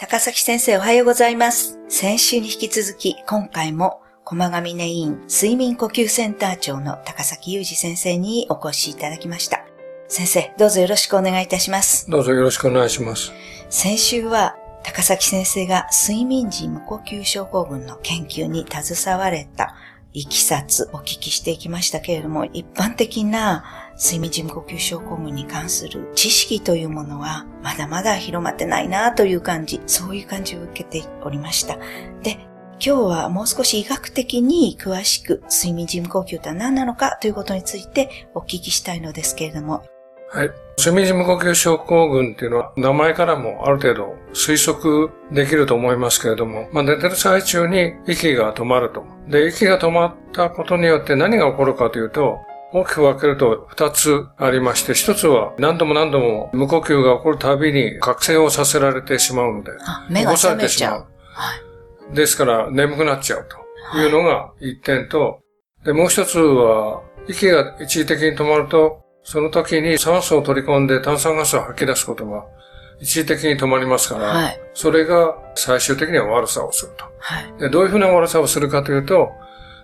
高崎先生おはようございます。先週に引き続き、今回も駒上根院睡眠呼吸センター長の高崎裕二先生にお越しいただきました。先生、どうぞよろしくお願いいたします。どうぞよろしくお願いします。先週は高崎先生が睡眠時無呼吸症候群の研究に携われたいきさつお聞きしていきましたけれども、一般的な睡眠時無呼吸症候群に関する知識というものはまだまだ広まってないなという感じ、そういう感じを受けておりました。で、今日はもう少し医学的に詳しく睡眠時無呼吸とは何なのかということについてお聞きしたいのですけれども、はい。睡眠時無呼吸症候群っていうのは名前からもある程度推測できると思いますけれども、まあ寝てる最中に息が止まると。で、息が止まったことによって何が起こるかというと、大きく分けると二つありまして、一つは何度も何度も無呼吸が起こるたびに覚醒をさせられてしまうので、あ目が覚めちゃう。はい。ですから眠くなっちゃうというのが一点と、で、もう一つは、息が一時的に止まると、その時に酸素を取り込んで炭酸ガスを吐き出すことが一時的に止まりますから、はいそれが最終的には悪さをすると。はい。で、どういうふうな悪さをするかというと、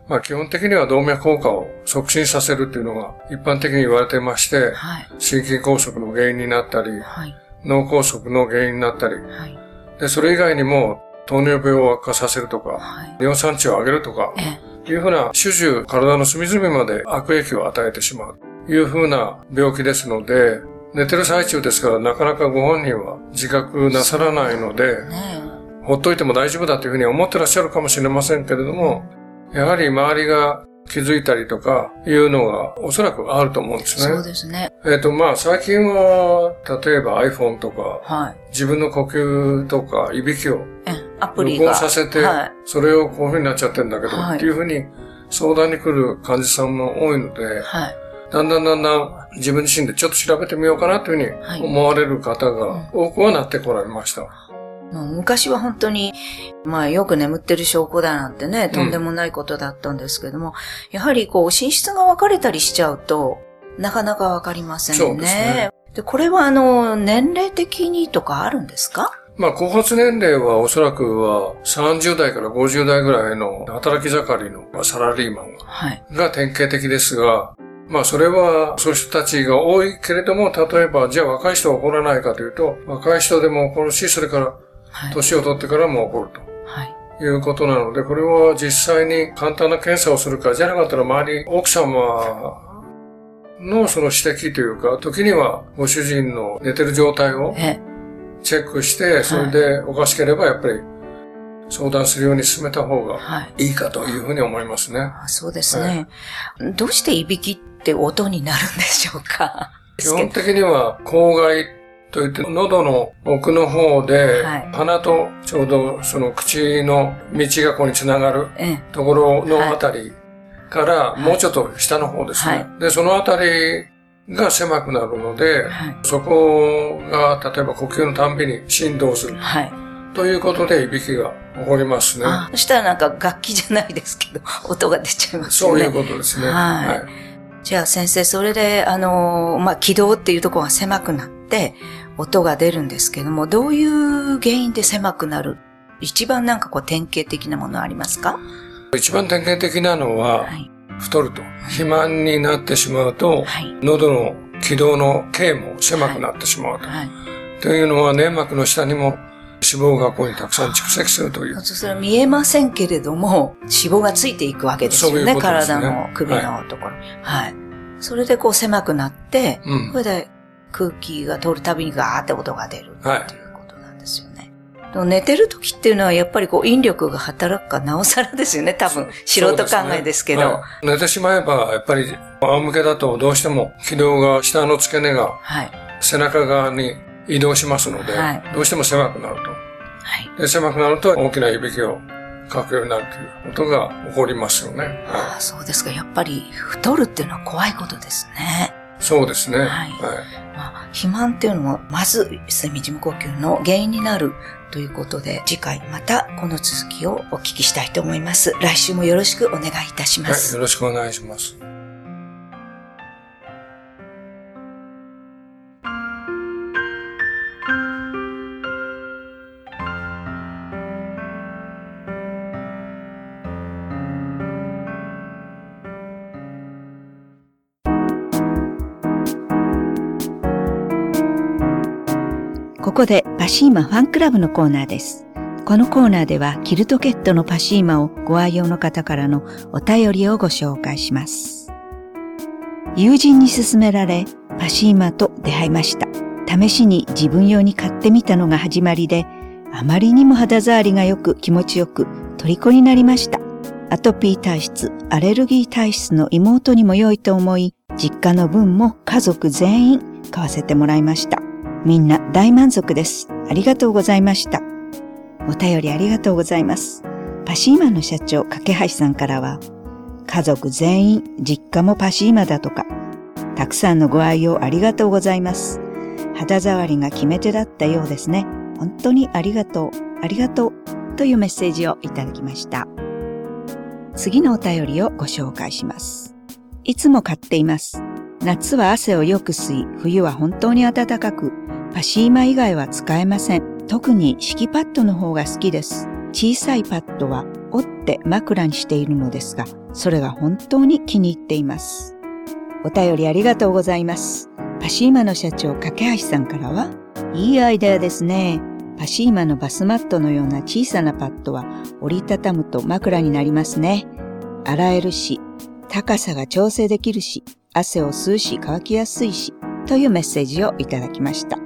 まあ基本的には動脈硬化を促進させるというのが一般的に言われてまして、はい。心筋梗塞の原因になったり、はい。脳梗塞の原因になったり、はい。で、それ以外にも糖尿病を悪化させるとか、はい。尿酸値を上げるとか、えいうふうな種々体の隅々まで悪影響を与えてしまうというふうな病気ですので、寝てる最中ですからなかなかご本人は自覚なさらないので、ねほっといても大丈夫だというふうに思ってらっしゃるかもしれませんけれども、やはり周りが気づいたりとかいうのがおそらくあると思うんですね。そうですね。えっ、と、まあ最近は、例えば iPhone とか、はい。自分の呼吸とか、いびきをえアプリ録が。音させて、はい。それをこういう風になっちゃってんだけど、はいっていう風に相談に来る患者さんも多いので、はい。だんだんだんだん自分自身でちょっと調べてみようかなというふうはいに思われる方が多くはなってこられました。もう昔は本当に、まあよく眠ってる証拠だなんてね、とんでもないことだったんですけども、やはりこう、寝室が分かれたりしちゃうと、なかなかわかりませんね。そうですねで、これはあの、年齢的にとかあるんですか？まあ、後発年齢はおそらくは30代から50代ぐらいの働き盛りのサラリーマンはい。が典型的ですが、まあそれはそういう人たちが多いけれども、例えばじゃあ若い人は起こらないかというと、若い人でも起こるし、それからはい。年を取ってからも起こると。はい。いうことなので、これは実際に簡単な検査をするか、じゃなかったら周り、奥様のその指摘というか、時にはご主人の寝てる状態をえ、チェックして、それでおかしければやっぱり相談するように進めた方がはい。いいかというふうに思いますね。あそうですね、どうしていびきって音になるんでしょうか？基本的には口外といって喉の奥の方で、はい鼻とちょうどその口の道がここにつながるええ。ところのあたりから、いもうちょっと下の方ですね。はで、そのあたりが狭くなるので、はい。そこが、例えば呼吸のたんびに振動する。はい。ということで、いびきが起こりますね。あ、そしたらなんか楽器じゃないですけど、音が出ちゃいますよね。そういうことですね。はいじゃあ先生、それで、あのーまあ、気道っていうところが狭くなって、音が出るんですけども、どういう原因で狭くなる？一番なんかこう典型的なものありますか？一番典型的なのは、はい。太ると。肥満になってしまうと、はい。喉の気道の径も狭くなってしまうと。はい。というのは、粘膜の下にも脂肪がここにたくさん蓄積するという。それは見えませんけれども、脂肪がついていくわけですよね。そういうね体の首のところ、はい。それでこう狭くなって、うんそれで空気が通るたびにガーって音が出るはいっていうことなんですよね。でも寝てる時っていうのはやっぱりこう引力が働くかなおさらですよね。多分素人考えですけど。ねはい寝てしまえば、やっぱり仰向けだとどうしても気道が下の付け根がはい。背中側に移動しますので、はいどうしても狭くなるはい。狭くなると大きないびきをかくようになるということが起こりますよね。はああそうですか。やっぱり太るっていうのは怖いことですね。い、そうですね。はいはいまあ、肥満っていうのも、まず睡眠時無呼吸の原因になるということで、次回またこの続きをお聞きしたいと思います。来週もよろしくお願いいたしまはい、す。よろしくお願いします。ここでパシーマファンクラブのコーナーです。このコーナーではキルトケットのパシーマをご愛用の方からのお便りをご紹介します。友人に勧められパシーマと出会いました。試しに自分用に買ってみたのが始まりで、あまりにも肌触りが良く気持ちよく虜になりました。アトピー体質、アレルギー体質の妹にも良いと思い、実家の分も家族全員買わせてもらいました。みんな大満足です。ありがとうございました。お便りありがとうございます。パシーマの社長、架橋さんからは、家族全員、実家もパシーマだとか、たくさんのご愛用ありがとうございます。肌触りが決め手だったようですね。本当にありがとう、ありがとう、というメッセージをいただきました。次のお便りをご紹介します。いつも買っています。夏は汗をよく吸い、冬は本当に暖かく、パシーマ以外は使えません。特に敷きパッドの方が好きです。小さいパッドは折って枕にしているのですが、それが本当に気に入っています。お便りありがとうございます。パシーマの社長、架橋さんからは、いいアイデアですね。パシーマのバスマットのような小さなパッドは折りたたむと枕になりますね。洗えるし、高さが調整できるし、汗を吸うし乾きやすいし、というメッセージをいただきました。